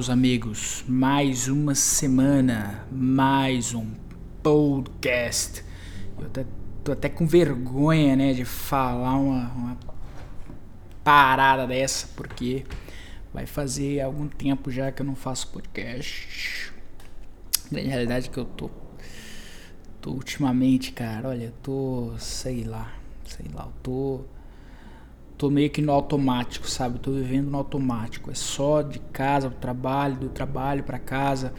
meus amigos. Mais uma semana, mais um podcast. Eu até, tô até com vergonha, né, de falar uma, uma parada dessa, porque vai fazer algum tempo já que eu não faço podcast. Na realidade que eu tô, tô ultimamente, cara, olha, eu tô, sei lá, sei lá, eu tô tô meio que no automático, sabe? tô vivendo no automático. É só de casa pro trabalho, do trabalho para casa.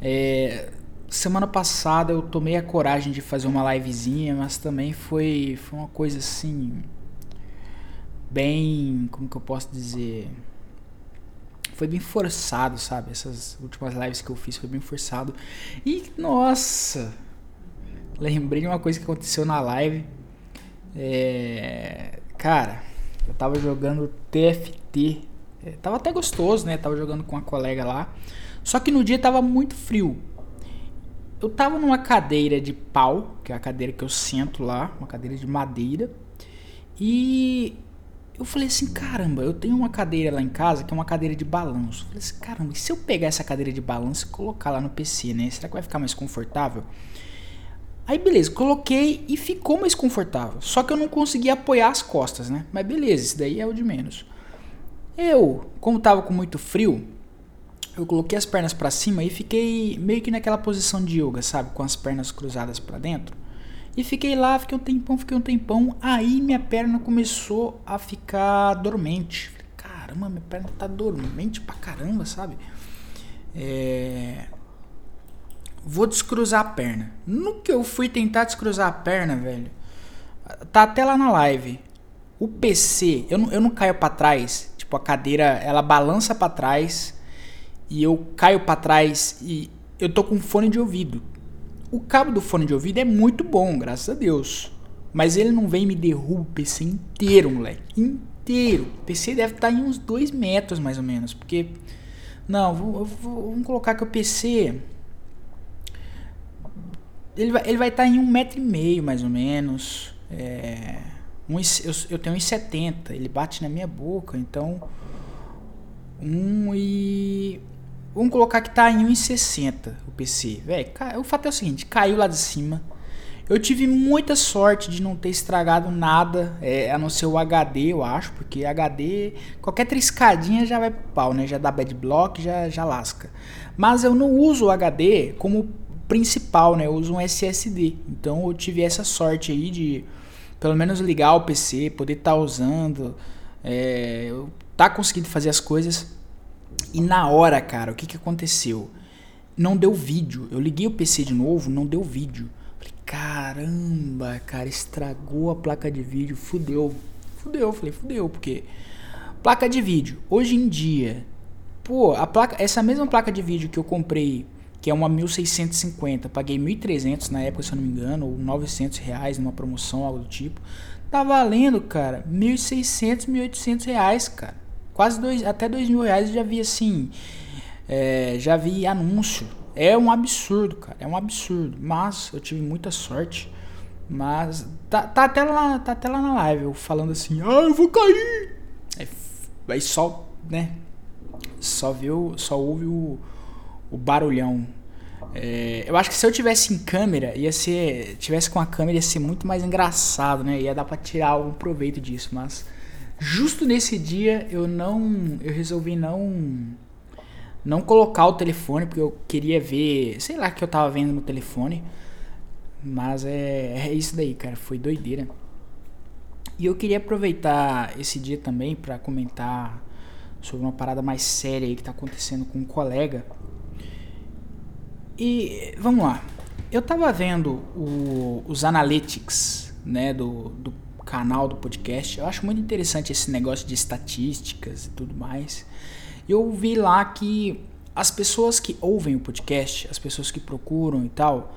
É, semana passada eu tomei a coragem de fazer uma livezinha, mas também foi, foi uma coisa assim. Bem. Como que eu posso dizer? Foi bem forçado, sabe? Essas últimas lives que eu fiz foi bem forçado. E, nossa! Lembrei de uma coisa que aconteceu na live. É. Cara eu tava jogando TFT. É, tava até gostoso, né? Tava jogando com uma colega lá. Só que no dia tava muito frio. Eu tava numa cadeira de pau, que é a cadeira que eu sento lá, uma cadeira de madeira. E eu falei assim, caramba, eu tenho uma cadeira lá em casa que é uma cadeira de balanço. Eu falei assim, caramba, e se eu pegar essa cadeira de balanço e colocar lá no PC, né? Será que vai ficar mais confortável? Aí beleza, coloquei e ficou mais confortável. Só que eu não consegui apoiar as costas, né? Mas beleza, isso daí é o de menos. Eu, como tava com muito frio, eu coloquei as pernas para cima e fiquei meio que naquela posição de yoga, sabe? Com as pernas cruzadas para dentro. E fiquei lá, fiquei um tempão, fiquei um tempão. Aí minha perna começou a ficar dormente. Falei, caramba, minha perna tá dormente pra caramba, sabe? É vou descruzar a perna. No que eu fui tentar descruzar a perna, velho, tá até lá na live. O PC, eu não, eu não caio para trás, tipo a cadeira, ela balança para trás e eu caio para trás e eu tô com fone de ouvido. O cabo do fone de ouvido é muito bom, graças a Deus. Mas ele não vem e me derruba o PC inteiro, moleque. Inteiro. O PC deve estar tá em uns 2 metros mais ou menos. Porque. Não, vou, vou, vamos colocar que o PC ele vai, ele vai estar tá em um metro e meio, mais ou menos. É, um, eu, eu tenho 1,70. Ele bate na minha boca, então. Um e. Vamos colocar que tá em 1,60 o PC. Véi, o fato é o seguinte: caiu lá de cima. Eu tive muita sorte de não ter estragado nada, é, a não ser o HD, eu acho, porque HD, qualquer triscadinha já vai pro pau, né? Já dá bad block, já, já lasca. Mas eu não uso o HD como principal, né? Eu uso um SSD. Então eu tive essa sorte aí de pelo menos ligar o PC, poder estar tá usando, é, tá conseguindo fazer as coisas. E na hora, cara, o que, que aconteceu? Não deu vídeo. Eu liguei o PC de novo, não deu vídeo. Falei, caramba, cara, estragou a placa de vídeo, fudeu. Fudeu, falei, fudeu, porque placa de vídeo, hoje em dia, pô, a placa, essa mesma placa de vídeo que eu comprei que é uma 1650. Paguei 1.300 na época, se eu não me engano, ou 900 reais numa promoção, algo do tipo. Tá valendo, cara, 1.600, 1.800 reais, cara. Quase dois, até 2 mil reais eu já vi assim, é, já vi anúncio. É um absurdo, cara, é um absurdo. Mas eu tive muita sorte. Mas tá, tá, até, lá, tá até lá na live, eu falando assim, ah, eu vou cair. Aí só, né, só viu, só ouve o o barulhão. É, eu acho que se eu tivesse em câmera, ia ser. Tivesse com a câmera, ia ser muito mais engraçado, né? Ia dar pra tirar algum proveito disso, mas. Justo nesse dia eu não. Eu resolvi não. Não colocar o telefone, porque eu queria ver. Sei lá que eu tava vendo no telefone. Mas é, é isso daí, cara. Foi doideira. E eu queria aproveitar esse dia também para comentar sobre uma parada mais séria aí que tá acontecendo com um colega e vamos lá. Eu tava vendo o, os analytics né, do, do canal do podcast. Eu acho muito interessante esse negócio de estatísticas e tudo mais. Eu vi lá que as pessoas que ouvem o podcast, as pessoas que procuram e tal,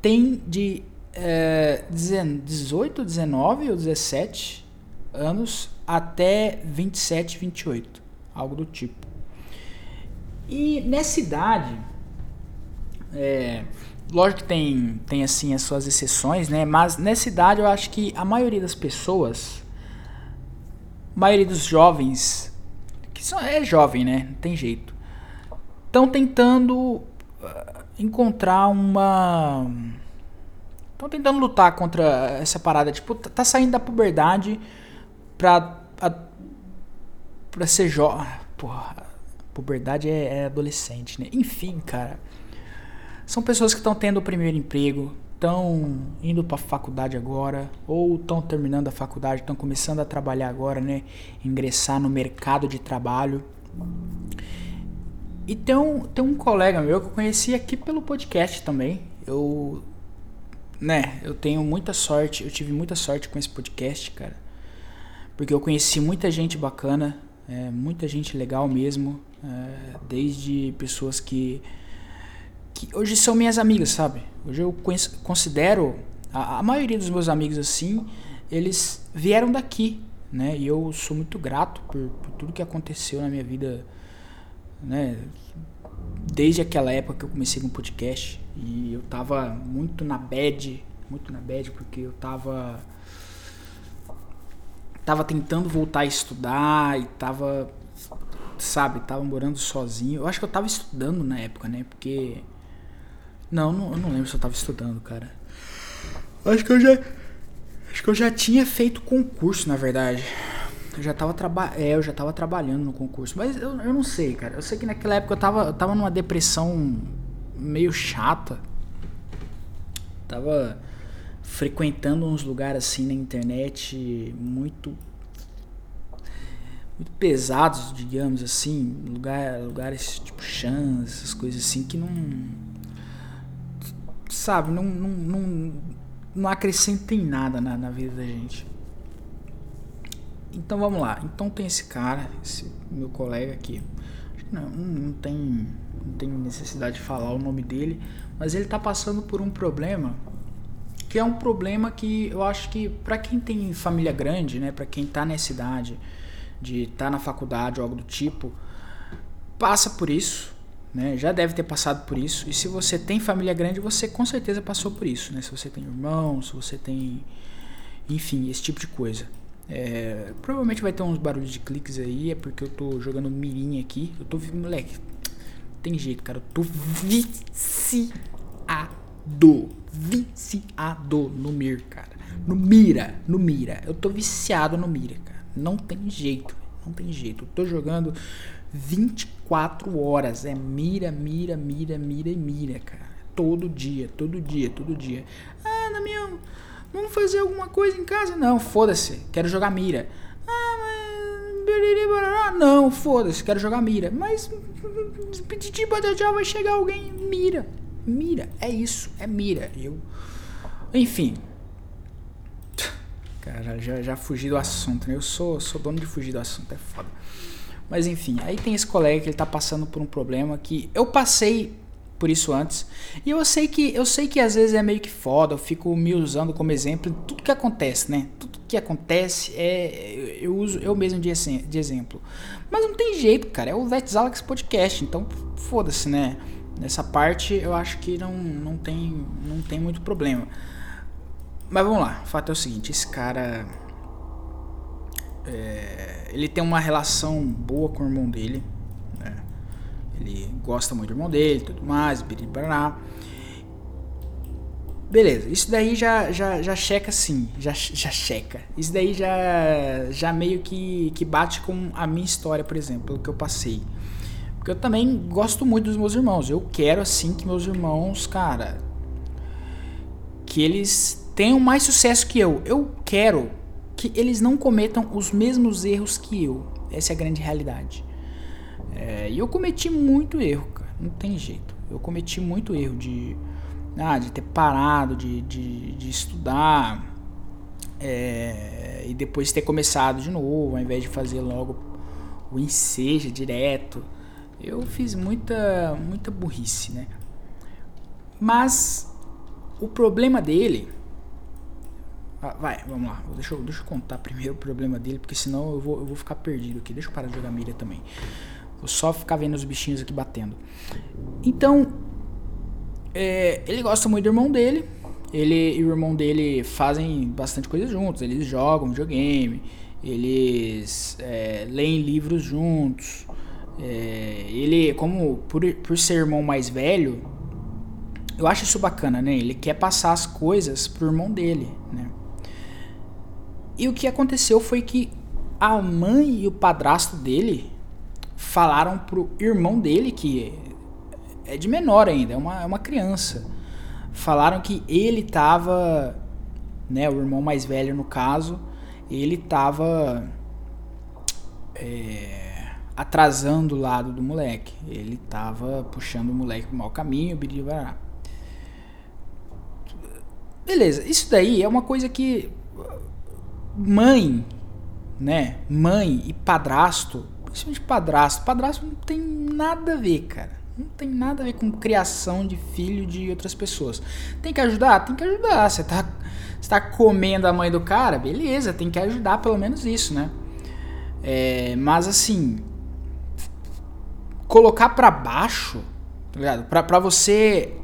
tem de é, 18, 19 ou 17 anos até 27, 28, algo do tipo. E nessa idade é, lógico que tem, tem assim as suas exceções, né? Mas nessa idade eu acho que a maioria das pessoas, a maioria dos jovens, que são, é jovem, né? Não tem jeito. estão tentando ah, encontrar uma. Estão tentando lutar contra essa parada. Tipo, tá, tá saindo da puberdade pra. A, pra ser jovem. Porra, puberdade é, é adolescente, né? Enfim, cara. São pessoas que estão tendo o primeiro emprego, estão indo para a faculdade agora ou estão terminando a faculdade, estão começando a trabalhar agora, né? Ingressar no mercado de trabalho. E tem um, tem um colega meu que eu conheci aqui pelo podcast também. Eu, né, eu tenho muita sorte, eu tive muita sorte com esse podcast, cara. Porque eu conheci muita gente bacana, é, muita gente legal mesmo. É, desde pessoas que que hoje são minhas amigas, sabe? Hoje eu conheço, considero a, a, maioria dos meus amigos assim, eles vieram daqui, né? E eu sou muito grato por, por tudo que aconteceu na minha vida, né? Desde aquela época que eu comecei com podcast e eu tava muito na bad, muito na bad porque eu tava tava tentando voltar a estudar e tava sabe, tava morando sozinho. Eu acho que eu tava estudando na época, né? Porque não, não, eu não lembro se eu tava estudando, cara. Acho que eu já. Acho que eu já tinha feito concurso, na verdade. Eu já tava, traba é, eu já tava trabalhando no concurso. Mas eu, eu não sei, cara. Eu sei que naquela época eu tava, eu tava numa depressão meio chata. Tava frequentando uns lugares assim na internet muito muito pesados, digamos assim, lugar, lugares tipo chans, essas coisas assim que não sabe, não, não, não, não acrescenta em nada na, na vida da gente. Então vamos lá. Então tem esse cara, esse meu colega aqui. Não, não tem, não tem necessidade de falar o nome dele, mas ele está passando por um problema que é um problema que eu acho que para quem tem família grande, né, para quem está nessa idade de estar tá na faculdade ou algo do tipo, passa por isso né? Já deve ter passado por isso. E se você tem família grande, você com certeza passou por isso, né? Se você tem irmãos, se você tem, enfim, esse tipo de coisa. É, provavelmente vai ter uns barulhos de cliques aí, é porque eu tô jogando mirim aqui. Eu tô, moleque, tem jeito, cara. Eu tô viciado, viciado no Mir, cara. No Mira, no Mira. Eu tô viciado no Mira, cara. Não tem jeito, não tem jeito. Eu tô jogando 24 horas. É mira, mira, mira, mira e mira, cara. Todo dia, todo dia, todo dia. Ah, Damião, vamos fazer alguma coisa em casa? Não, foda-se, quero jogar mira. Ah, mas. Não, foda-se, quero jogar mira. Mas. Já vai chegar alguém. Mira, mira, é isso, é mira. Eu. Enfim. Cara, já, já fugi do assunto, né? Eu sou, sou dono de fugir do assunto, é foda. Mas enfim, aí tem esse colega que ele tá passando por um problema que eu passei por isso antes. E eu sei que eu sei que às vezes é meio que foda, eu fico me usando como exemplo tudo que acontece, né? Tudo que acontece é eu uso eu mesmo de, de exemplo. Mas não tem jeito, cara, é o Let's Alex Podcast, então foda-se, né? Nessa parte eu acho que não, não tem não tem muito problema. Mas vamos lá, o fato é o seguinte, esse cara é, ele tem uma relação boa com o irmão dele. Né? Ele gosta muito do irmão dele tudo mais. Beleza, isso daí já, já, já checa sim, já, já checa. Isso daí já, já meio que, que bate com a minha história, por exemplo, o que eu passei. Porque eu também gosto muito dos meus irmãos. Eu quero assim que meus irmãos, cara, que eles tenham mais sucesso que eu. Eu quero que eles não cometam os mesmos erros que eu. Essa é a grande realidade. É, e eu cometi muito erro, cara. Não tem jeito. Eu cometi muito erro de, ah, de ter parado de, de, de estudar é, e depois ter começado de novo, ao invés de fazer logo o enseja direto. Eu fiz muita, muita burrice, né? Mas o problema dele vai, vamos lá. Deixa eu, deixa eu contar primeiro o problema dele, porque senão eu vou, eu vou ficar perdido aqui. Deixa eu parar de jogar mira também. Vou só ficar vendo os bichinhos aqui batendo. Então, é, ele gosta muito do irmão dele. Ele e o irmão dele fazem bastante coisa juntos. Eles jogam videogame, eles é, leem livros juntos. É, ele, como por, por ser irmão mais velho, eu acho isso bacana, né? Ele quer passar as coisas pro irmão dele, né? E o que aconteceu foi que a mãe e o padrasto dele falaram pro irmão dele, que é de menor ainda, é uma, é uma criança. Falaram que ele tava, né, o irmão mais velho no caso, ele tava é, atrasando o lado do moleque. Ele tava puxando o moleque pro mau caminho, biribará. Beleza, isso daí é uma coisa que mãe, né? Mãe e padrasto, principalmente padrasto, padrasto não tem nada a ver, cara. Não tem nada a ver com criação de filho de outras pessoas. Tem que ajudar? Tem que ajudar. Você tá, você tá comendo a mãe do cara? Beleza, tem que ajudar pelo menos isso, né? É, mas assim, colocar para baixo, tá ligado? Pra, pra você.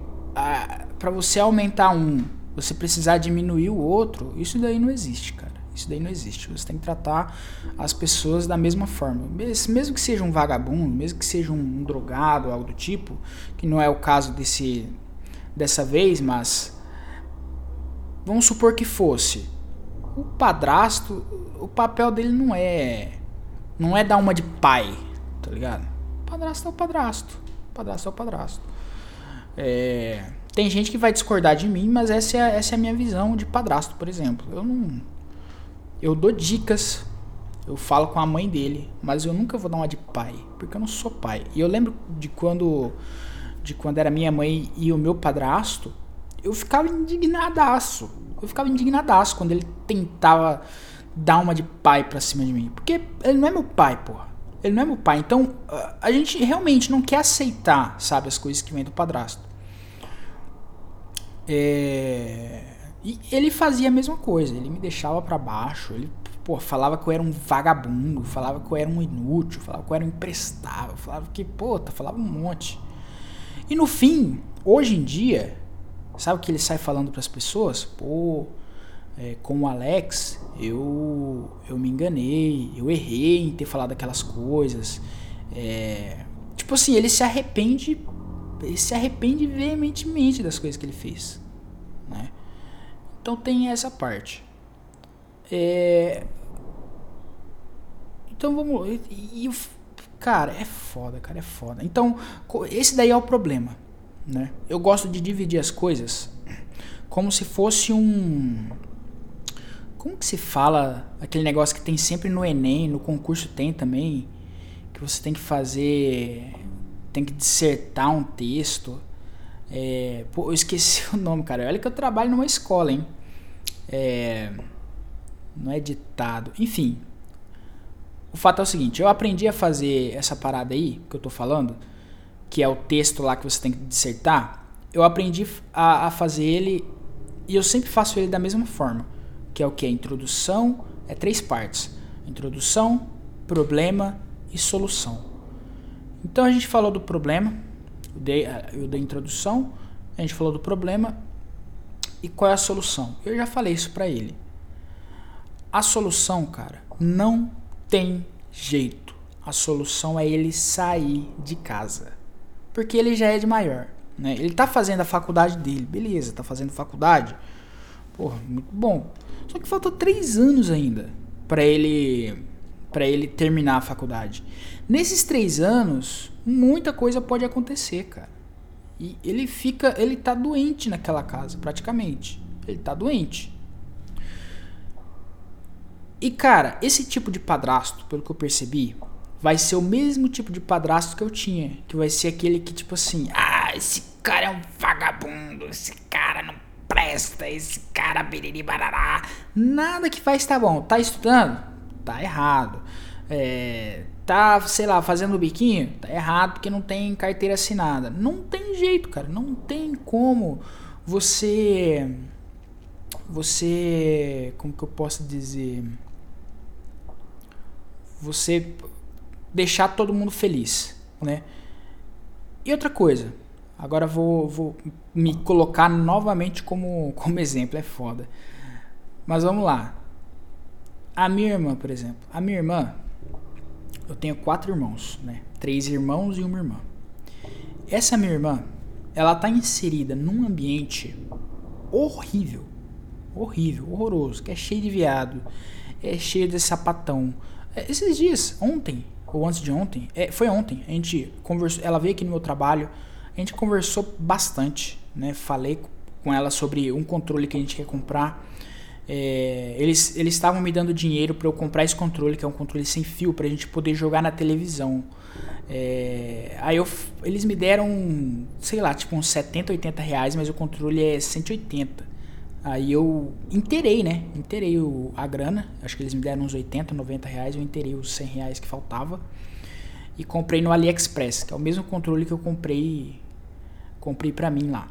para você aumentar um, você precisar diminuir o outro, isso daí não existe, cara. Isso daí não existe. Você tem que tratar as pessoas da mesma forma. Mesmo que seja um vagabundo, mesmo que seja um, drogado, algo do tipo, que não é o caso desse dessa vez, mas vamos supor que fosse. O padrasto, o papel dele não é não é dar uma de pai, tá ligado? O padrasto é o padrasto. O padrasto é o padrasto. É, tem gente que vai discordar de mim, mas essa é, essa é a minha visão de padrasto, por exemplo. Eu não eu dou dicas, eu falo com a mãe dele, mas eu nunca vou dar uma de pai, porque eu não sou pai. E eu lembro de quando de quando era minha mãe e o meu padrasto, eu ficava indignadaço. Eu ficava indignadaço quando ele tentava dar uma de pai pra cima de mim. Porque ele não é meu pai, porra. Ele não é meu pai. Então, a gente realmente não quer aceitar, sabe, as coisas que vêm do padrasto. É... E ele fazia a mesma coisa, ele me deixava para baixo, ele pô, falava que eu era um vagabundo, falava que eu era um inútil, falava que eu era um imprestável, falava que, puta, falava um monte. E no fim, hoje em dia, sabe o que ele sai falando para as pessoas? Pô, é, com o Alex, eu, eu me enganei, eu errei em ter falado aquelas coisas. É, tipo assim, ele se arrepende, ele se arrepende veementemente das coisas que ele fez? Então tem essa parte. É... Então vamos. E, e, cara, é foda, cara, é foda. Então, esse daí é o problema. Né? Eu gosto de dividir as coisas como se fosse um. Como que se fala aquele negócio que tem sempre no Enem, no concurso tem também, que você tem que fazer. Tem que dissertar um texto. É, pô, eu esqueci o nome, cara. Olha que eu trabalho numa escola, hein? É, não é ditado. Enfim. O fato é o seguinte: eu aprendi a fazer essa parada aí que eu tô falando, que é o texto lá que você tem que dissertar. Eu aprendi a, a fazer ele e eu sempre faço ele da mesma forma. Que é o que? A introdução é três partes: introdução, problema e solução. Então a gente falou do problema, eu dei, eu dei introdução, a gente falou do problema e qual é a solução? Eu já falei isso para ele. A solução, cara, não tem jeito. A solução é ele sair de casa. Porque ele já é de maior. Né? Ele tá fazendo a faculdade dele. Beleza, tá fazendo faculdade. Porra, muito bom. Só que falta três anos ainda para ele para ele terminar a faculdade. Nesses três anos, muita coisa pode acontecer, cara. E ele fica, ele tá doente naquela casa, praticamente. Ele tá doente. E cara, esse tipo de padrasto, pelo que eu percebi, vai ser o mesmo tipo de padrasto que eu tinha, que vai ser aquele que tipo assim, ah, esse cara é um vagabundo, esse cara não presta, esse cara biriri barará. Nada que faz tá bom. Tá estudando? Tá errado. É, tá, sei lá, fazendo biquinho, tá errado porque não tem carteira assinada. Não tem jeito, cara, não tem como você você, como que eu posso dizer, você deixar todo mundo feliz, né? E outra coisa, agora vou, vou me colocar novamente como, como exemplo, é foda. Mas vamos lá. A minha irmã, por exemplo. A minha irmã, eu tenho quatro irmãos, né? Três irmãos e uma irmã. Essa minha irmã, ela tá inserida num ambiente horrível, horrível, horroroso, que é cheio de viado, é cheio de sapatão. É, esses dias, ontem, ou antes de ontem, é, foi ontem, a gente conversou, ela veio aqui no meu trabalho, a gente conversou bastante, né? Falei com ela sobre um controle que a gente quer comprar. É, eles eles estavam me dando dinheiro para eu comprar esse controle, que é um controle sem fio, para a gente poder jogar na televisão. É, aí eu, eles me deram, sei lá, tipo uns 70, 80 reais, mas o controle é 180. Aí eu inteirei, né? Inteirei o, a grana. Acho que eles me deram uns 80, 90 reais. Eu inteirei os 100 reais que faltava. E comprei no AliExpress, que é o mesmo controle que eu comprei comprei pra mim lá.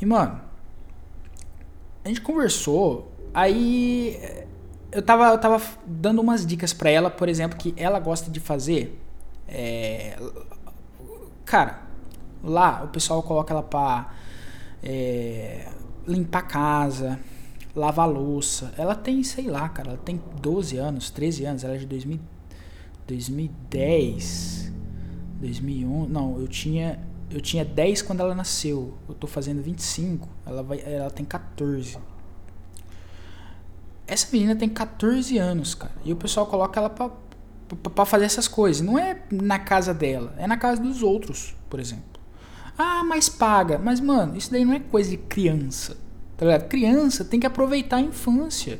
E, mano, a gente conversou. Aí eu tava, eu tava dando umas dicas pra ela, por exemplo, que ela gosta de fazer. É, cara, lá o pessoal coloca ela pra. É, limpar casa, lavar louça. Ela tem, sei lá, cara, ela tem 12 anos, 13 anos, ela é de 2000, 2010, 2011. Não, eu tinha eu tinha 10 quando ela nasceu. Eu tô fazendo 25, ela vai ela tem 14. Essa menina tem 14 anos, cara. E o pessoal coloca ela pra, fazer essas coisas. Não é na casa dela, é na casa dos outros, por exemplo. Ah, mas paga. Mas, mano, isso daí não é coisa de criança. Tá ligado? Criança tem que aproveitar a infância.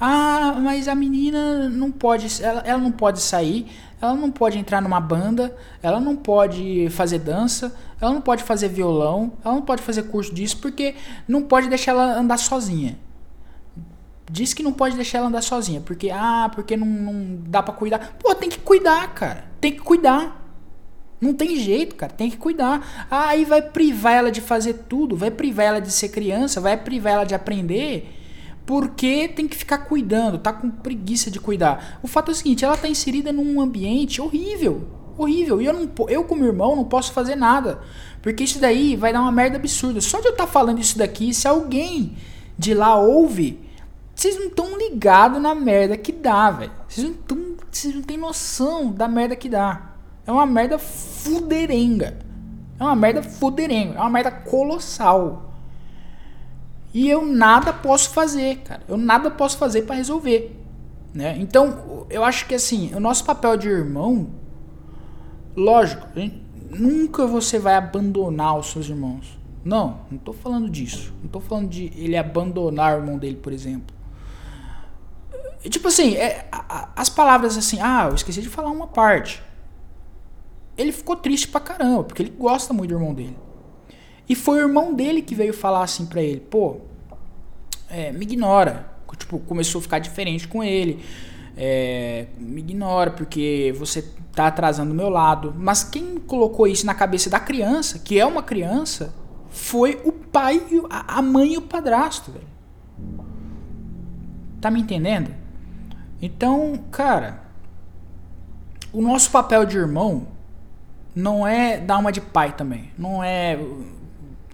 Ah, mas a menina não pode. Ela, ela não pode sair, ela não pode entrar numa banda, ela não pode fazer dança, ela não pode fazer violão, ela não pode fazer curso disso porque não pode deixar ela andar sozinha. Diz que não pode deixar ela andar sozinha, porque ah, porque não, não dá para cuidar. Pô, tem que cuidar, cara. Tem que cuidar. Não tem jeito, cara, tem que cuidar. Ah, aí vai privar ela de fazer tudo, vai privar ela de ser criança, vai privar ela de aprender, porque tem que ficar cuidando, tá com preguiça de cuidar. O fato é o seguinte, ela tá inserida num ambiente horrível, horrível, e eu não eu como irmão não posso fazer nada, porque isso daí vai dar uma merda absurda. Só de eu estar tá falando isso daqui, se alguém de lá ouve, vocês não estão ligados na merda que dá, velho. Vocês não, tão, vocês não noção da merda que dá. É uma merda fuderenga. É uma merda fuderenga. É uma merda colossal. E eu nada posso fazer, cara. Eu nada posso fazer para resolver. Né? Então, eu acho que assim, o nosso papel de irmão, lógico, nunca você vai abandonar os seus irmãos. Não, não tô falando disso. Não tô falando de ele abandonar o irmão dele, por exemplo. Tipo assim, é, as palavras assim, ah, eu esqueci de falar uma parte ele ficou triste pra caramba, porque ele gosta muito do irmão dele. E foi o irmão dele que veio falar assim pra ele, pô, é, me ignora. Tipo, começou a ficar diferente com ele. É, me ignora porque você tá atrasando o meu lado. Mas quem colocou isso na cabeça da criança, que é uma criança, foi o pai, a mãe e o padrasto, velho. Tá me entendendo? Então, cara, o nosso papel de irmão não é dar uma de pai também. Não é.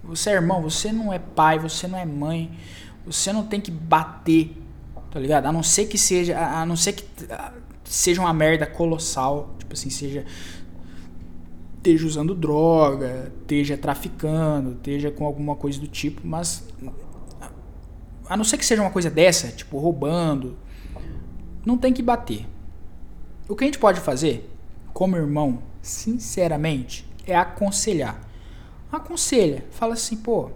Você é irmão, você não é pai, você não é mãe. Você não tem que bater, tá ligado? A não ser que seja. A não ser que seja uma merda colossal. Tipo assim, seja. Esteja usando droga, esteja traficando, esteja com alguma coisa do tipo, mas. A não ser que seja uma coisa dessa, tipo roubando, não tem que bater. O que a gente pode fazer, como irmão, sinceramente, é aconselhar. Aconselha, fala assim, pô,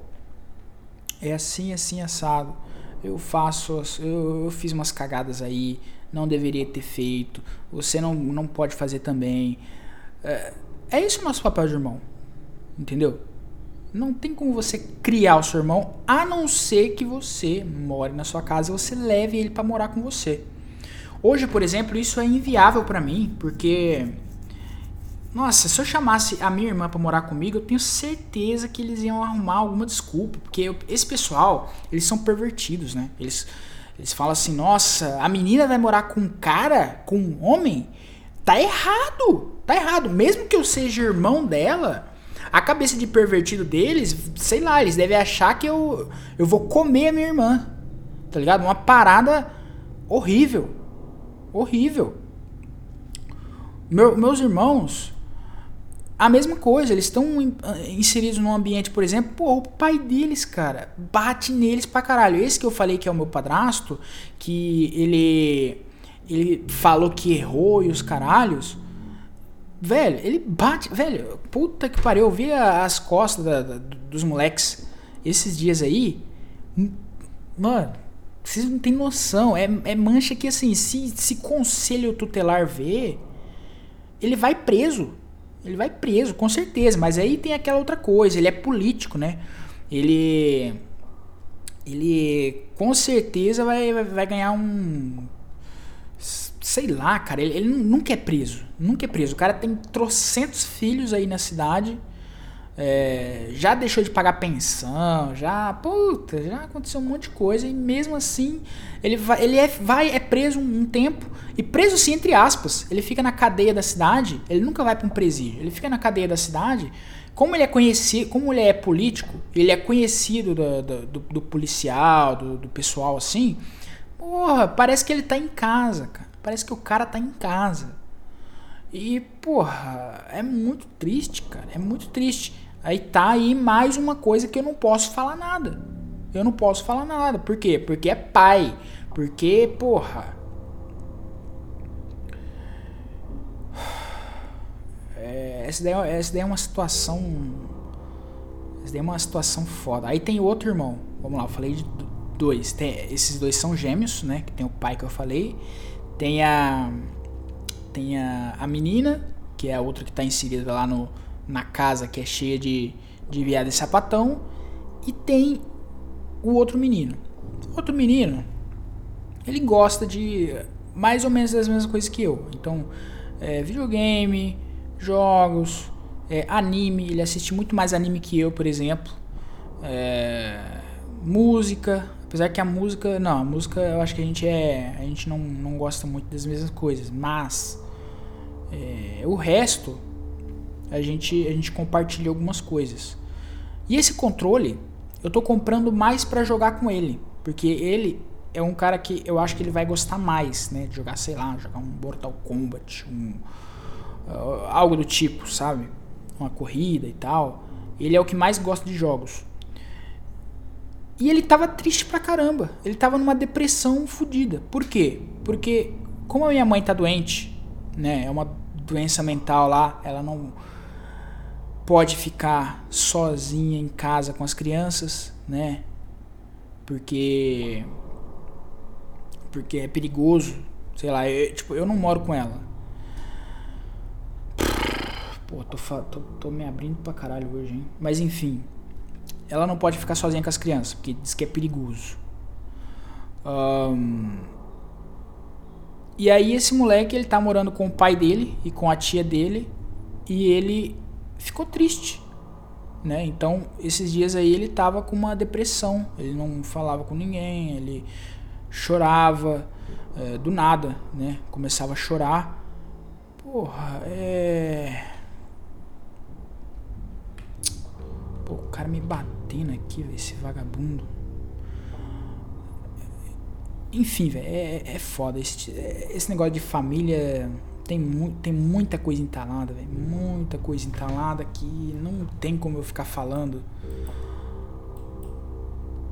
é assim, assim, assado. Eu faço, eu, eu fiz umas cagadas aí, não deveria ter feito. Você não, não pode fazer também. É, é esse o nosso papel de irmão, entendeu? Não tem como você criar o seu irmão, a não ser que você more na sua casa e você leve ele para morar com você. Hoje, por exemplo, isso é inviável para mim, porque nossa, se eu chamasse a minha irmã para morar comigo, eu tenho certeza que eles iam arrumar alguma desculpa, porque eu, esse pessoal, eles são pervertidos, né? Eles eles falam assim: "Nossa, a menina vai morar com um cara, com um homem?" Tá errado. Tá errado. Mesmo que eu seja irmão dela, a cabeça de pervertido deles, sei lá, eles devem achar que eu eu vou comer a minha irmã. Tá ligado? Uma parada horrível. Horrível. Meu, meus irmãos, a mesma coisa, eles estão inseridos num ambiente, por exemplo, pô, o pai deles, cara, bate neles pra caralho. Esse que eu falei que é o meu padrasto, que ele ele falou que errou e os caralhos. Velho, ele bate. Velho, puta que pariu. Eu vi as costas da, da, dos moleques esses dias aí. Mano, vocês não tem noção. É, é mancha que assim, se, se conselho tutelar ver, ele vai preso. Ele vai preso, com certeza. Mas aí tem aquela outra coisa. Ele é político, né? Ele. Ele com certeza vai, vai ganhar um sei lá, cara, ele, ele, nunca é preso. Nunca é preso. O cara tem trocentos filhos aí na cidade. É, já deixou de pagar pensão, já, puta, já aconteceu um monte de coisa e mesmo assim ele vai, ele é, vai, é preso um, tempo e preso sim entre aspas, ele fica na cadeia da cidade, ele nunca vai para um presídio, ele fica na cadeia da cidade, como ele é conhecido, como ele é político, ele é conhecido do, do, do, do policial, do, do pessoal assim, porra, parece que ele tá em casa, cara. Parece que o cara tá em casa. E, porra, é muito triste, cara. É muito triste. Aí tá aí mais uma coisa que eu não posso falar nada. Eu não posso falar nada. Por quê? Porque é pai. Porque, porra. É, essa, daí, é, essa daí é uma situação. Essa daí é uma situação foda. Aí tem outro irmão. Vamos lá, eu falei de dois. Tem, esses dois são gêmeos, né? Que tem o pai que eu falei. Tem a tem a, a menina, que é a outra que está inserida lá no, na casa que é cheia de, de viado e sapatão. E tem o outro menino. O outro menino, ele gosta de mais ou menos das mesmas coisas que eu. Então, é, videogame, jogos, é, anime. Ele assiste muito mais anime que eu, por exemplo. É, música, Apesar que a música, não, a música eu acho que a gente é, a gente não, não gosta muito das mesmas coisas, mas é, o resto a gente a gente compartilha algumas coisas. E esse controle eu tô comprando mais para jogar com ele, porque ele é um cara que eu acho que ele vai gostar mais, né, de jogar, sei lá, jogar um Mortal Kombat, um uh, algo do tipo, sabe? Uma corrida e tal. Ele é o que mais gosta de jogos. E ele tava triste pra caramba. Ele tava numa depressão fodida. Por quê? Porque como a minha mãe tá doente, né? É uma doença mental lá, ela não pode ficar sozinha em casa com as crianças, né? Porque porque é perigoso, sei lá, eu, tipo, eu não moro com ela. Pô, tô, tô, tô me abrindo pra caralho hoje, hein? Mas enfim, ela não pode ficar sozinha com as crianças, porque diz que é perigoso. Um, e aí esse moleque, ele tá morando com o pai dele e com a tia dele, e ele ficou triste, né? Então, esses dias aí ele tava com uma depressão, ele não falava com ninguém, ele chorava é, do nada, né? Começava a chorar. Porra, é Pô, o cara me batendo aqui, véio, esse vagabundo. Enfim, velho, é, é foda. Esse, esse negócio de família tem, mu tem muita coisa entalada, velho. Muita coisa entalada que não tem como eu ficar falando.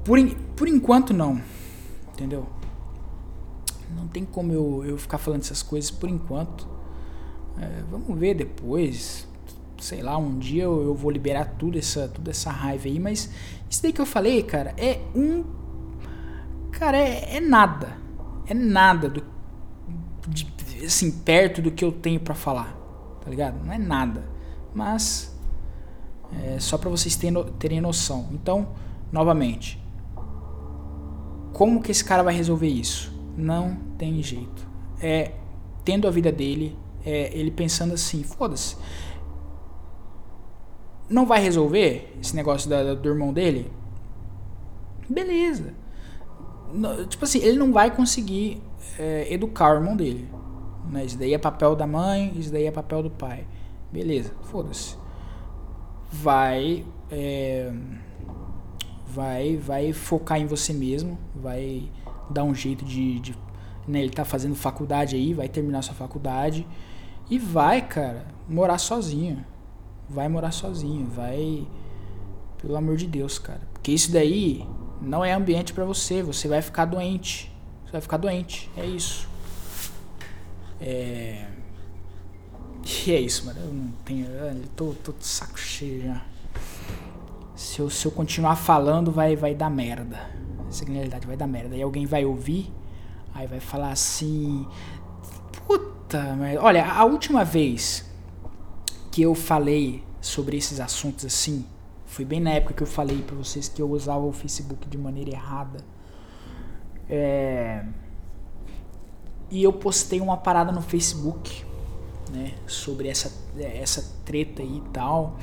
Por, por enquanto, não. Entendeu? Não tem como eu, eu ficar falando essas coisas por enquanto. É, vamos ver depois sei lá, um dia eu, vou liberar tudo essa, toda essa raiva aí, mas isso daí que eu falei, cara, é um. Cara, é, é nada. É nada do. De, assim, perto do que eu tenho para falar. Tá ligado? Não é nada. Mas. É só para vocês terem, terem noção. Então, novamente. Como que esse cara vai resolver isso? Não tem jeito. É tendo a vida dele, é ele pensando assim, foda-se não vai resolver esse negócio da, do irmão dele? Beleza. No, tipo assim, ele não vai conseguir é, educar o irmão dele. Né? Isso daí é papel da mãe, isso daí é papel do pai. Beleza, foda-se. Vai. É, vai vai focar em você mesmo, vai dar um jeito de, de né, ele tá fazendo faculdade aí, vai terminar sua faculdade e vai, cara, morar sozinho. Vai morar sozinho, vai pelo amor de Deus, cara. Porque isso daí não é ambiente para você, você vai ficar doente. Você vai ficar doente, é isso. É e é isso, mano. Eu não tenho. Eu tô, tô de saco cheio já. Se eu, se eu continuar falando, vai, vai dar merda. Essa realidade, vai dar merda. E alguém vai ouvir, aí vai falar assim. Puta merda. Olha, a última vez que eu falei sobre esses assuntos assim, foi bem na época que eu falei pra vocês que eu usava o Facebook de maneira errada. É. E eu postei uma parada no Facebook né, sobre essa, essa treta aí e tal.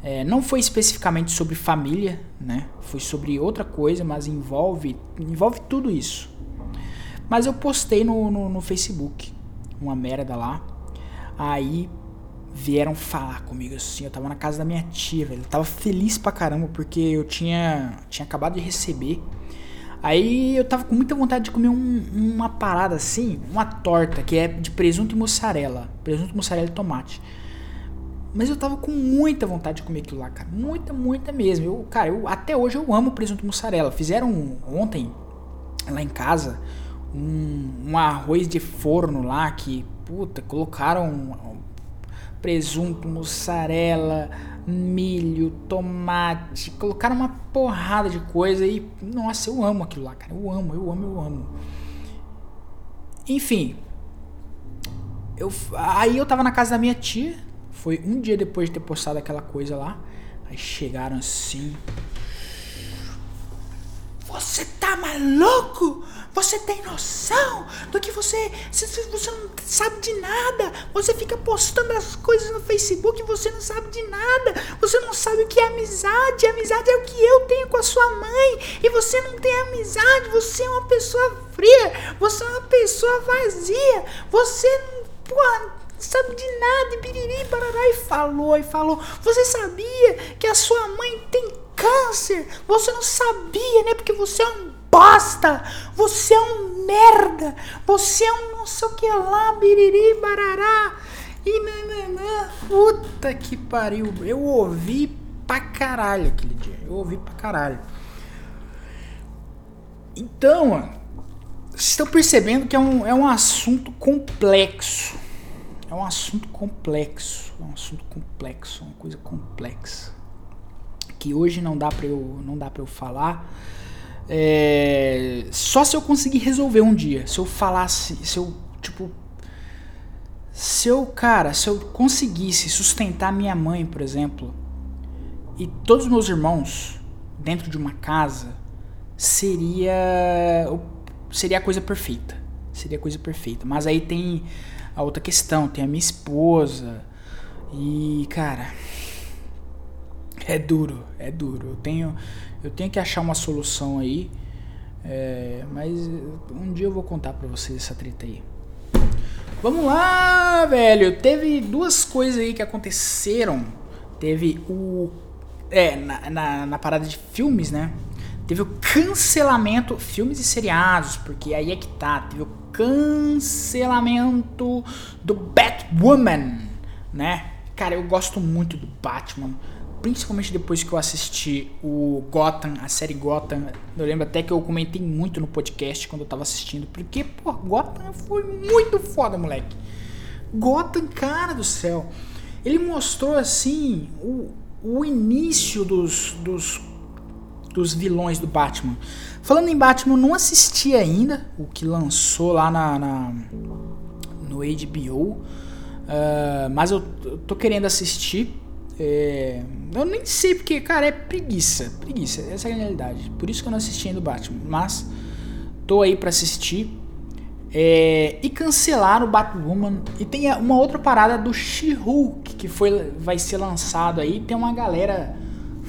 É, não foi especificamente sobre família, né? Foi sobre outra coisa, mas envolve, envolve tudo isso. Mas eu postei no, no, no Facebook uma merda lá. Aí vieram falar comigo assim. Eu tava na casa da minha tia, velho. Eu tava feliz pra caramba porque eu tinha, tinha acabado de receber Aí eu tava com muita vontade de comer um, uma parada assim, uma torta que é de presunto e mussarela. Presunto, mussarela e tomate. Mas eu tava com muita vontade de comer aquilo lá, cara. Muita, muita mesmo. Eu, cara, eu, até hoje eu amo presunto e mussarela. Fizeram ontem, lá em casa, um, um arroz de forno lá que, puta, colocaram presunto, mussarela, milho, tomate, colocaram uma porrada de coisa e nossa, eu amo aquilo lá, cara. Eu amo, eu amo, eu amo. Enfim, eu aí eu tava na casa da minha tia, foi um dia depois de ter postado aquela coisa lá. Aí chegaram assim. Você tá maluco? Você tem noção do que você, você não sabe de nada? Você fica postando as coisas no Facebook e você não sabe de nada. Você não sabe o que é amizade. Amizade é o que eu tenho com a sua mãe. E você não tem amizade. Você é uma pessoa fria. Você é uma pessoa vazia. Você não, porra, sabe de nada, e biriri, barará, e falou, e falou. Você sabia que a sua mãe tem câncer? Você não sabia, né? Porque você é um bosta! Você é um merda! Você é um não sei o que lá, biriri, barará! E nananã. Puta que pariu! Eu ouvi pra caralho aquele dia. Eu ouvi pra caralho. Então, vocês estão percebendo que é um, é um assunto complexo. É um assunto complexo. É um assunto complexo, uma coisa complexa. Que hoje não dá pra eu, não dá pra eu falar é, só se eu conseguir resolver um dia. Se eu falasse, se eu, tipo. Se eu, cara, se eu conseguisse sustentar minha mãe, por exemplo, e todos os meus irmãos dentro de uma casa, seria. Seria a coisa perfeita. Seria a coisa perfeita. Mas aí tem a outra questão, tem a minha esposa. E, cara. É duro, é duro. Eu tenho. Eu tenho que achar uma solução aí. É, mas um dia eu vou contar pra vocês essa treta aí. Vamos lá, velho. Teve duas coisas aí que aconteceram. Teve o. É, na, na, na parada de filmes, né? Teve o cancelamento. Filmes e seriados, porque aí é que tá. Teve o cancelamento do Batwoman, né? Cara, eu gosto muito do Batman principalmente depois que eu assisti o Gotham, a série Gotham, eu lembro até que eu comentei muito no podcast quando eu tava assistindo, porque, pô, Gotham foi muito foda, moleque. Gotham, cara do céu. Ele mostrou, assim, o, o início dos, dos, dos vilões do Batman. Falando em Batman, eu não assisti ainda o que lançou lá na, na no HBO, uh, ah, mas eu, eu tô querendo assistir é, eu nem sei porque, cara, é preguiça. Preguiça, essa é a realidade. Por isso que eu não assisti ainda o Batman. Mas tô aí para assistir. É, e cancelar o Batwoman. E tem uma outra parada do She-Hulk que foi, vai ser lançado aí. Tem uma galera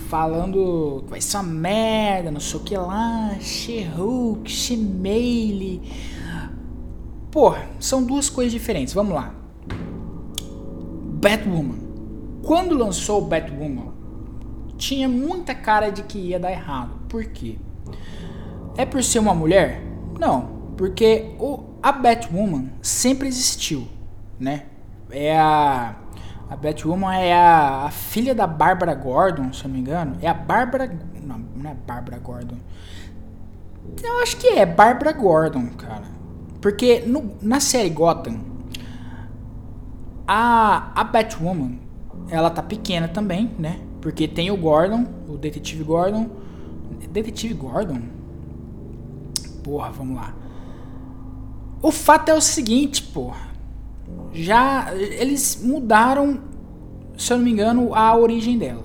falando que vai ser uma merda, não sei o que lá. She-Hulk, She-Mail. Porra, são duas coisas diferentes. Vamos lá. Batwoman quando lançou Batwoman, tinha muita cara de que ia dar errado. Por quê? É por ser uma mulher? Não, porque o, a Batwoman sempre existiu, né? É a. A Batwoman é a, a filha da Bárbara Gordon, se eu não me engano. É a Bárbara. Não, não é Bárbara Gordon. Eu acho que é Bárbara Gordon, cara. Porque no, na série Gotham, a, a Batwoman, ela tá pequena também, né? Porque tem o Gordon, o detetive Gordon. Detetive Gordon? Porra, vamos lá. O fato é o seguinte, porra. Já eles mudaram, se eu não me engano, a origem dela.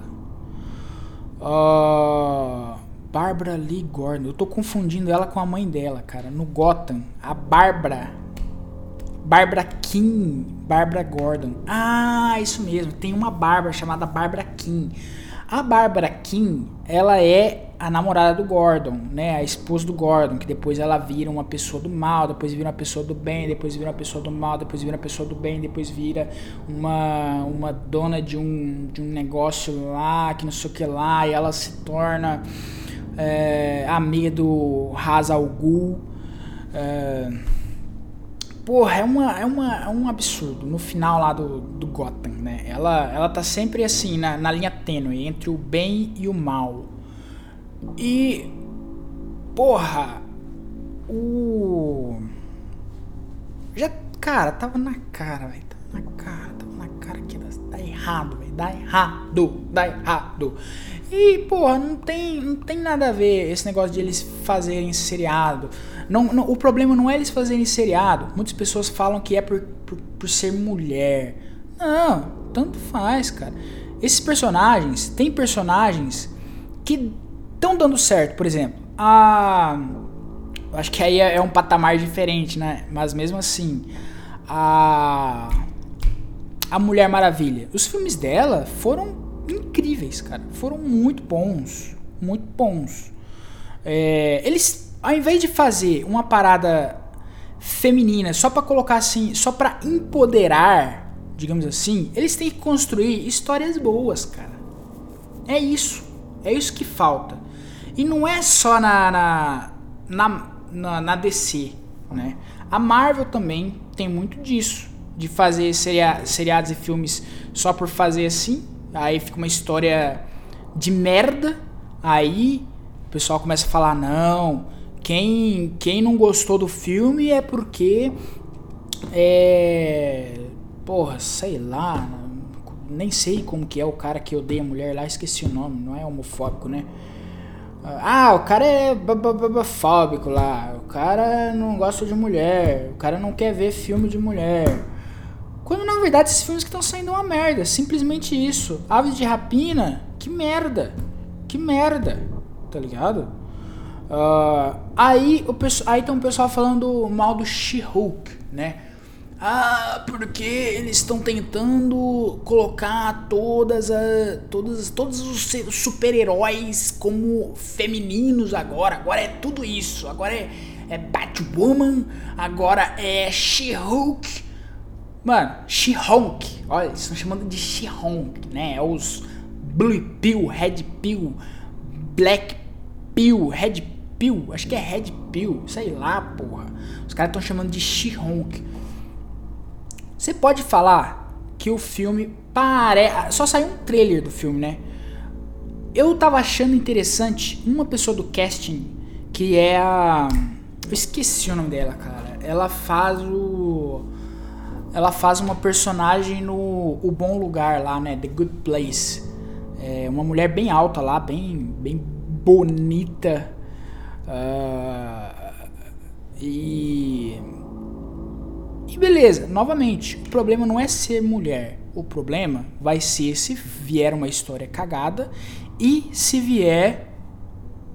Uh, Barbara Lee Gordon. Eu tô confundindo ela com a mãe dela, cara. No Gotham, a Barbara. Barbara King. Barbara Gordon. Ah, isso mesmo. Tem uma Bárbara chamada Barbara King. A Barbara King, ela é a namorada do Gordon, né? A esposa do Gordon, que depois ela vira uma pessoa do mal, depois vira uma pessoa do bem, depois vira uma pessoa do mal, depois vira uma pessoa do bem, depois vira uma, uma dona de um, de um negócio lá, que não sei o que lá, e ela se torna é, amiga do Ra's al Ghul. É, Porra, é, uma, é, uma, é um absurdo. No final lá do, do Gotham, né? Ela, ela tá sempre assim, na, na linha tênue, entre o bem e o mal. E. Porra. O. Já. Cara, tava na cara, velho. Tava na cara, tava na cara que dá errado, velho. Dá errado, dá errado. E, porra, não tem, não tem nada a ver esse negócio de eles fazerem seriado. Não, não, o problema não é eles fazerem seriado. Muitas pessoas falam que é por, por, por ser mulher. Não, tanto faz, cara. Esses personagens, tem personagens que estão dando certo. Por exemplo, a. Acho que aí é, é um patamar diferente, né? Mas mesmo assim, a. A Mulher Maravilha. Os filmes dela foram incríveis, cara. Foram muito bons. Muito bons. É, eles, ao invés de fazer uma parada feminina só para colocar assim, só para empoderar, digamos assim, eles têm que construir histórias boas, cara. É isso. É isso que falta. E não é só na, na, na, na, na DC, né? A Marvel também tem muito disso. De fazer seria, seriados e filmes só por fazer assim. Aí fica uma história de merda. Aí o pessoal começa a falar: não, quem, quem não gostou do filme é porque. É. Porra, sei lá. Nem sei como que é o cara que odeia mulher lá, esqueci o nome, não é homofóbico, né? Ah, o cara é babafóbico lá. O cara não gosta de mulher. O cara não quer ver filme de mulher. Quando na verdade esses filmes que estão saindo uma merda. Simplesmente isso. Aves de rapina, que merda. Que merda. Tá ligado? Uh, aí, o aí tem um pessoal falando mal do She-Hulk, né? Ah, porque eles estão tentando colocar todas a, todas, todos os super-heróis como femininos agora. Agora é tudo isso. Agora é, é Batwoman, agora é She-Hulk, Mano, She-Hulk. Olha, eles estão chamando de She-Hulk, né? É os Blue Pill, Red Pill, Black Pill, Red Pill. Acho que é Red Pill. Sei lá, porra. Os caras estão chamando de She-Hulk. Você pode falar que o filme parece. Só saiu um trailer do filme, né? Eu tava achando interessante uma pessoa do casting que é a. Eu esqueci o nome dela, cara. Ela faz o ela faz uma personagem no O Bom Lugar lá, né? The Good Place. É uma mulher bem alta lá, bem, bem bonita. Uh, e. E beleza, novamente, o problema não é ser mulher. O problema vai ser se vier uma história cagada e se vier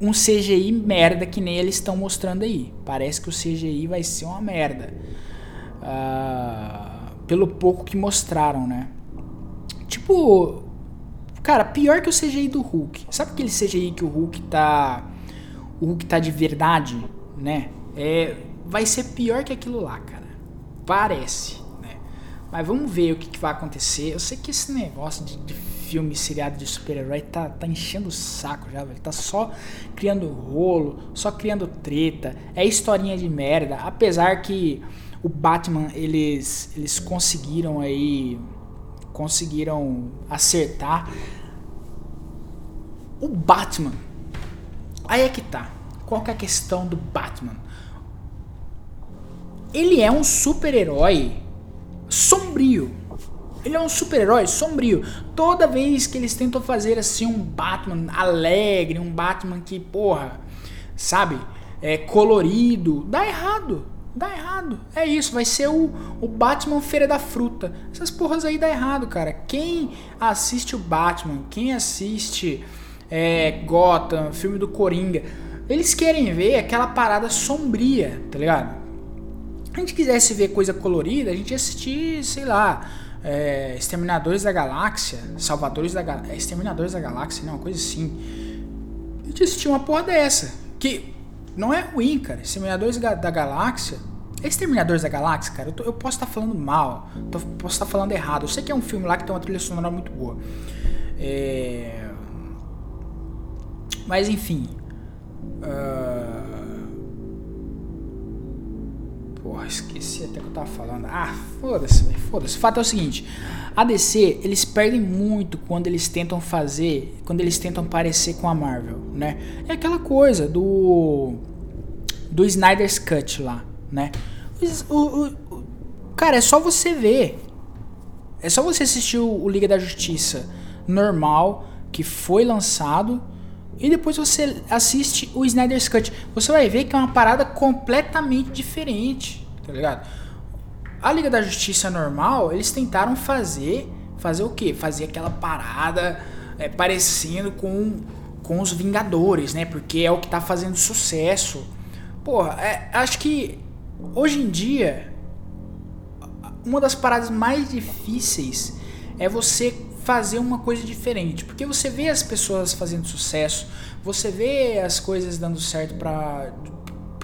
um CGI merda que nem eles estão mostrando aí. Parece que o CGI vai ser uma merda. Uh, pelo pouco que mostraram, né? Tipo, cara, pior que o CGI do Hulk. Sabe aquele CGI que o Hulk tá. O Hulk tá de verdade, né? É, vai ser pior que aquilo lá, cara. Parece, né? Mas vamos ver o que, que vai acontecer. Eu sei que esse negócio de, de filme seriado de super-herói tá, tá enchendo o saco já, velho. Tá só criando rolo, só criando treta. É historinha de merda. Apesar que o Batman eles eles conseguiram aí conseguiram acertar o Batman. Aí é que tá. Qual que é a questão do Batman? Ele é um super-herói sombrio. Ele é um super-herói sombrio. Toda vez que eles tentam fazer assim um Batman alegre, um Batman que, porra, sabe, é colorido, dá errado. Dá errado. É isso, vai ser o, o Batman Feira da Fruta. Essas porras aí dá errado, cara. Quem assiste o Batman, quem assiste é, Gotham, filme do Coringa, eles querem ver aquela parada sombria, tá ligado? Se a gente quisesse ver coisa colorida, a gente ia assistir, sei lá, é, Exterminadores da Galáxia, Salvadores da Galáxia, é, Exterminadores da Galáxia, não, uma coisa assim. A gente assistia uma porra dessa, que não é ruim, cara. Exterminadores da Galáxia. É Exterminadores da Galáxia, cara. Eu, tô, eu posso estar tá falando mal. Tô, posso estar tá falando errado. Eu sei que é um filme lá que tem uma trilha sonora muito boa. É... Mas enfim. Uh... Porra, esqueci até que eu tava falando. Ah, foda-se, foda-se. O fato é o seguinte: a DC, eles perdem muito quando eles tentam fazer, quando eles tentam parecer com a Marvel, né? É aquela coisa do do Snyder's Cut lá, né? O, o, o, cara, é só você ver. É só você assistir o, o Liga da Justiça normal que foi lançado e depois você assiste o Snyder's Cut. Você vai ver que é uma parada completamente diferente, tá ligado? A Liga da Justiça normal, eles tentaram fazer, fazer o quê? Fazer aquela parada é, parecendo com, com os Vingadores, né? Porque é o que tá fazendo sucesso. Porra, é, acho que hoje em dia uma das paradas mais difíceis é você fazer uma coisa diferente, porque você vê as pessoas fazendo sucesso, você vê as coisas dando certo para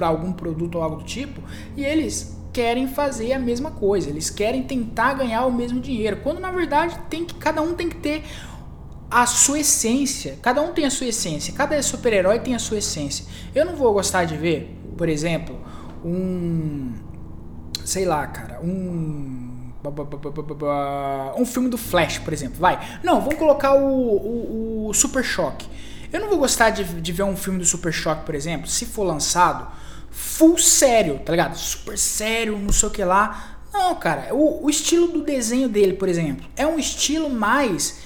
algum produto ou algo do tipo, e eles querem fazer a mesma coisa, eles querem tentar ganhar o mesmo dinheiro, quando na verdade tem que cada um tem que ter a sua essência, cada um tem a sua essência, cada super-herói tem a sua essência. Eu não vou gostar de ver, por exemplo, um sei lá, cara, um um filme do Flash, por exemplo, vai. Não, vamos colocar o, o, o Super Choque. Eu não vou gostar de, de ver um filme do Super Choque, por exemplo, se for lançado full sério, tá ligado? Super sério, não sei o que lá. Não, cara, o, o estilo do desenho dele, por exemplo, é um estilo mais.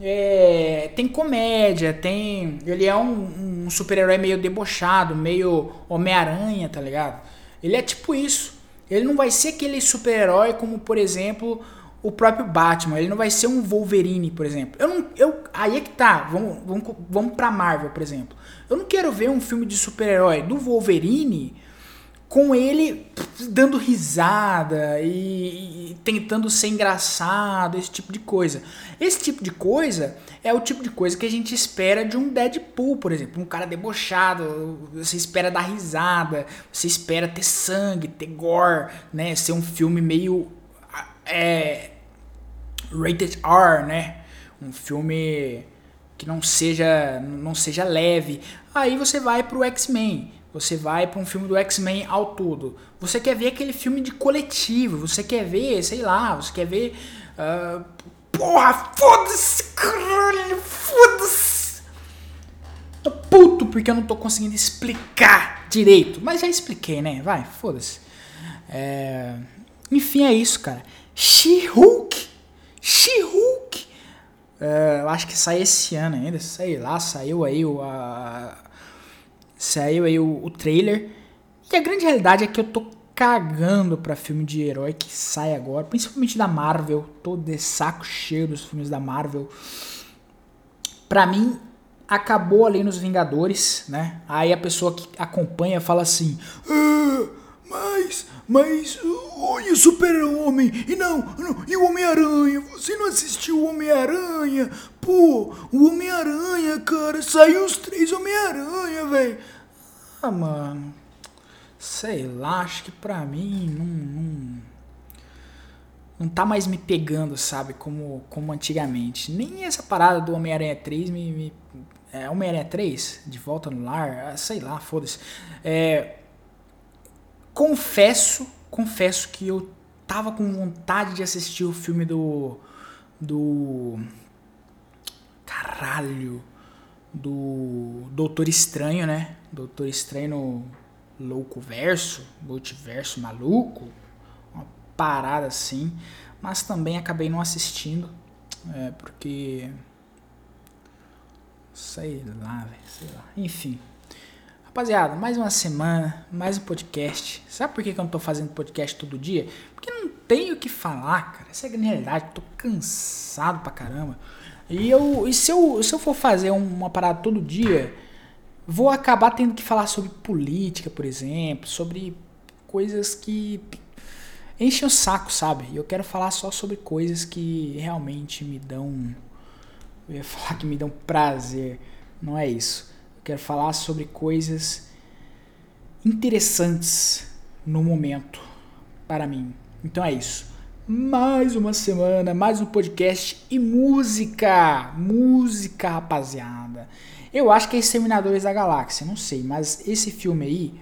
É, tem comédia, tem. Ele é um, um super-herói meio debochado, meio Homem-Aranha, tá ligado? Ele é tipo isso. Ele não vai ser aquele super-herói como, por exemplo, o próprio Batman. Ele não vai ser um Wolverine, por exemplo. Eu não, eu, aí é que tá. Vamos, vamos, vamos pra Marvel, por exemplo. Eu não quero ver um filme de super-herói do Wolverine com ele dando risada e, e, tentando ser engraçado, esse tipo de coisa. Esse tipo de coisa é o tipo de coisa que a gente espera de um Deadpool, por exemplo. Um cara debochado, você espera dar risada, você espera ter sangue, ter gore, né? Ser um filme meio. É, rated R, né? Um filme que não seja, não seja leve. Aí você vai pro X-Men. Você vai para um filme do X-Men ao todo. Você quer ver aquele filme de coletivo. Você quer ver, sei lá, você quer ver. Uh, porra, foda-se, caralho, foda-se. Tô puto porque eu não tô conseguindo explicar direito. Mas já expliquei, né? Vai, foda-se. É... Enfim, é isso, cara. She-Hulk. She-Hulk. É, eu acho que sai esse ano ainda. Sei lá, saiu aí o. A Saiu aí o, o trailer. E a grande realidade é que eu tô cagando pra filme de herói que sai agora, principalmente da Marvel. Tô de saco cheio dos filmes da Marvel. Pra mim, acabou ali nos Vingadores, né? Aí a pessoa que acompanha fala assim: ah, Mas, mas, olha, Super-Homem, e não, não, e o Homem-Aranha, você não assistiu o Homem-Aranha? Pô, o Homem-Aranha, cara, saiu os três Homem-Aranha, velho. Ah, mano. Sei lá, acho que pra mim não, não. Não tá mais me pegando, sabe? Como, como antigamente. Nem essa parada do Homem-Aranha 3 me. me é, Homem-Aranha 3? De volta no lar? Ah, sei lá, foda-se. É, confesso, confesso que eu tava com vontade de assistir o filme do. Do. Caralho! Do Doutor Estranho, né? Doutor Estranho Louco Verso, Multiverso Maluco, uma parada assim. Mas também acabei não assistindo, é, porque. Sei lá, velho, sei lá. Enfim. Rapaziada, mais uma semana, mais um podcast. Sabe por que, que eu não tô fazendo podcast todo dia? Porque não tenho o que falar, cara. Essa é a grande realidade. Tô cansado pra caramba. E, eu, e se, eu, se eu for fazer uma parada todo dia, vou acabar tendo que falar sobre política, por exemplo, sobre coisas que enchem o saco, sabe? E eu quero falar só sobre coisas que realmente me dão. Eu ia falar que me dão prazer. Não é isso. Quero falar sobre coisas interessantes no momento para mim. Então é isso. Mais uma semana, mais um podcast e música. Música, rapaziada. Eu acho que é Exterminadores da Galáxia, não sei, mas esse filme aí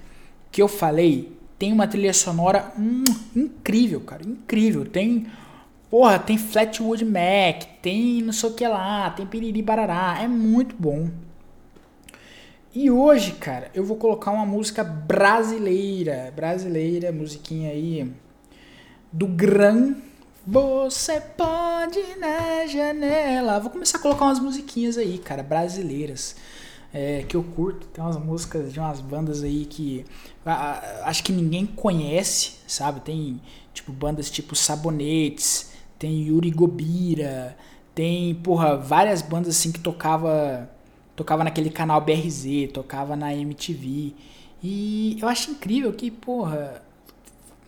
que eu falei tem uma trilha sonora hum, incrível, cara, incrível. Tem, porra, tem Flatwood Mac, tem não sei o que lá, tem Piriri Barará, é muito bom. E hoje, cara, eu vou colocar uma música brasileira. Brasileira, musiquinha aí. Do Gran. Você pode na janela. Vou começar a colocar umas musiquinhas aí, cara, brasileiras. É, que eu curto. Tem umas músicas de umas bandas aí que acho que ninguém conhece, sabe? Tem tipo bandas tipo Sabonetes, tem Yuri Gobira, tem, porra, várias bandas assim que tocava tocava naquele canal BRZ, tocava na MTV. E eu acho incrível que, porra,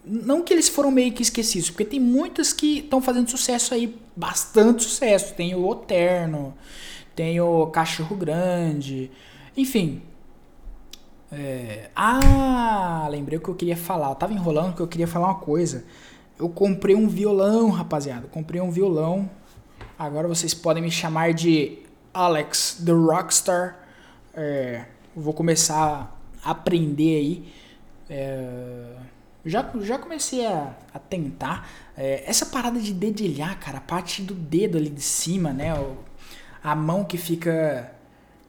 não que eles foram meio que esquecidos, porque tem muitas que estão fazendo sucesso aí, bastante sucesso. Tem o Oterno, tem o Cachorro Grande, enfim. É... Ah, lembrei o que eu queria falar. Eu tava enrolando que eu queria falar uma coisa. Eu comprei um violão, rapaziada. comprei um violão. Agora vocês podem me chamar de Alex, The Rockstar. É, vou começar a aprender aí. É, já, já comecei a, a tentar. É, essa parada de dedilhar, cara, a parte do dedo ali de cima, né? O, a mão que fica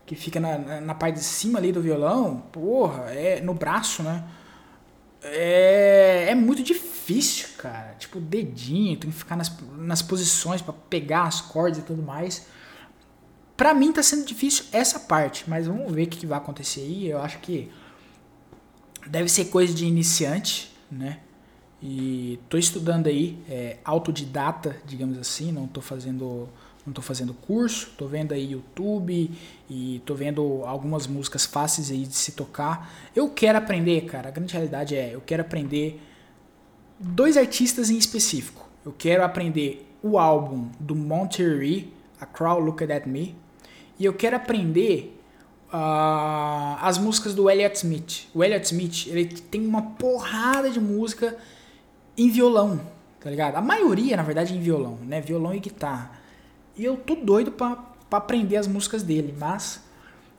que fica na, na, parte de cima ali do violão, porra, é no braço, né? É, é muito difícil, cara. Tipo, o dedinho, tem que ficar nas, nas posições para pegar as cordas e tudo mais. Pra mim tá sendo difícil essa parte, mas vamos ver o que, que vai acontecer aí. Eu acho que deve ser coisa de iniciante, né? E tô estudando aí, é, autodidata, digamos assim, não tô fazendo não tô fazendo curso, tô vendo aí YouTube e tô vendo algumas músicas fáceis aí de se tocar. Eu quero aprender, cara. A grande realidade é, eu quero aprender dois artistas em específico. Eu quero aprender o álbum do Monterey, A Crowd Looked at Me, e eu quero aprender uh, as músicas do Elliott Smith. O Elliott Smith, ele tem uma porrada de música em violão, tá ligado? A maioria, na verdade, é em violão, né? Violão e guitarra. E eu tô doido pra, pra aprender as músicas dele, mas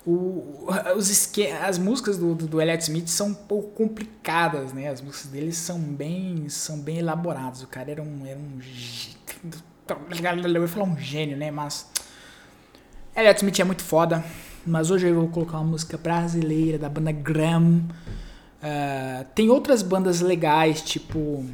o, os esque as músicas do, do, do Elliott Smith são um pouco complicadas, né? As músicas dele são bem, são bem elaboradas. O cara era um, era um, eu ia falar um gênio, né? Mas Elliot Smith é muito foda, mas hoje eu vou colocar uma música brasileira da banda Graham. Uh, tem outras bandas legais, tipo,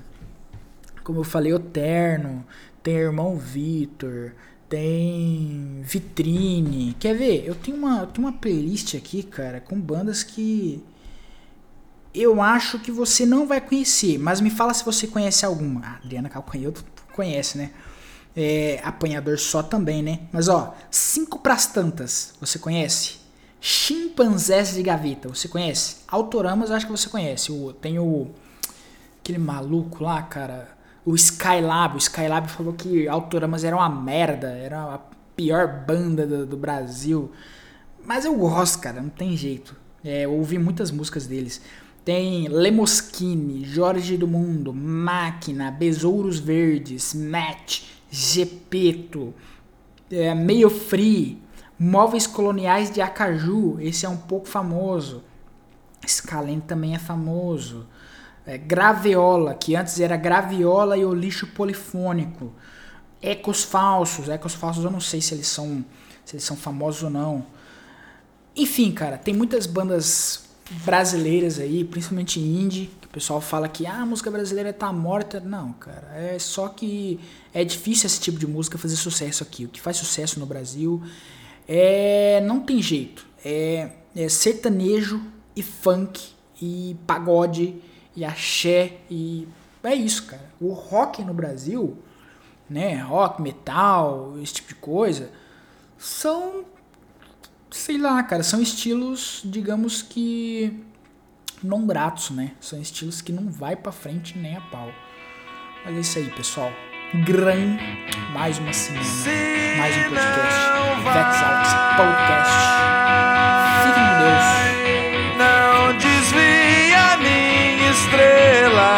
como eu falei, Eterno, tem Irmão Vitor, tem Vitrine. Quer ver? Eu tenho uma, eu tenho uma playlist aqui, cara, com bandas que eu acho que você não vai conhecer, mas me fala se você conhece alguma. A Adriana Calcanhoto conhece, né? É, apanhador só também, né? Mas ó, cinco pras tantas, você conhece? Chimpanzés de gaveta, você conhece? Autoramas, eu acho que você conhece. O, tem o. Aquele maluco lá, cara. O Skylab. O Skylab falou que Autoramas era uma merda. Era a pior banda do, do Brasil. Mas eu gosto, cara, não tem jeito. É, eu ouvi muitas músicas deles. Tem Lemoschini, Jorge do Mundo, Máquina, Besouros Verdes, Match, Gepeto, é, Meio Free, Móveis Coloniais de Acaju, esse é um pouco famoso. Scalene também é famoso. é, graveola, que antes era graviola e o lixo polifônico. Ecos falsos, ecos falsos eu não sei se eles são se eles são famosos ou não. Enfim, cara, tem muitas bandas brasileiras aí, principalmente indie, que o pessoal fala que ah, a música brasileira tá morta. Não, cara, é só que é difícil esse tipo de música fazer sucesso aqui. O que faz sucesso no Brasil é não tem jeito. É, é sertanejo e funk e pagode e axé e é isso, cara. O rock no Brasil, né, rock, metal, esse tipo de coisa, são sei lá, cara, são estilos, digamos que não gratos, né? São estilos que não vai para frente nem a pau. Mas é isso aí, pessoal. Gran, mais uma semana, mais um podcast. Vex Arts Podcast. Fiquem com Deus. Não minha estrela.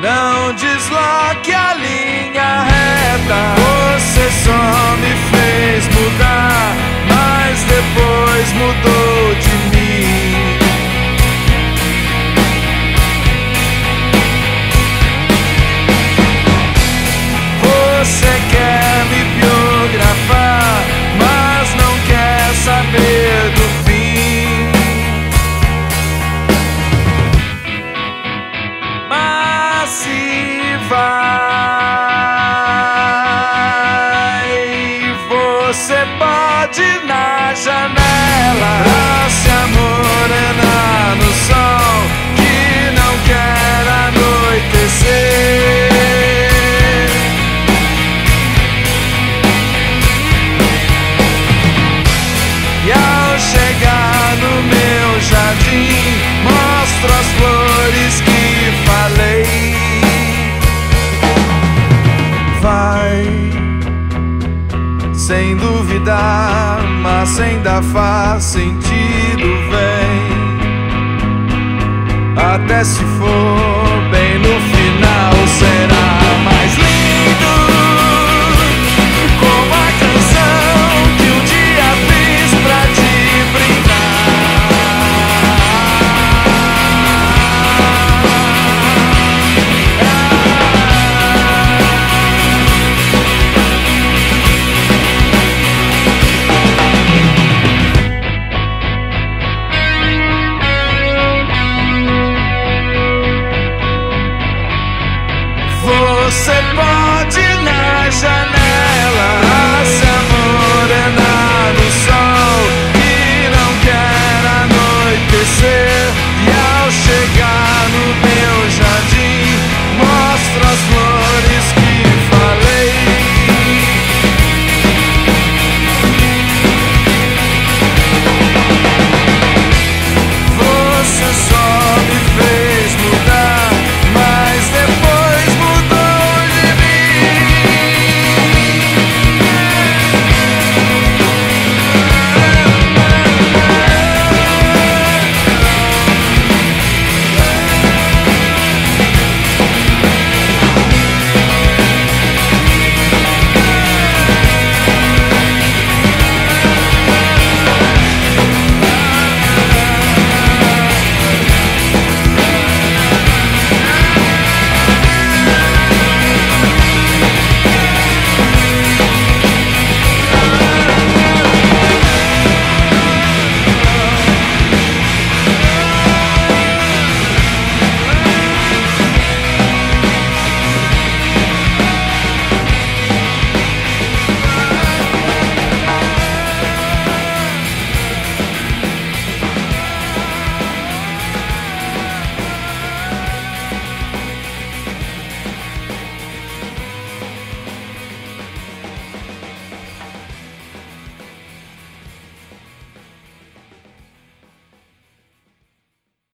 Não desloque a linha reta. Você só me fez mudar, mas depois mudou de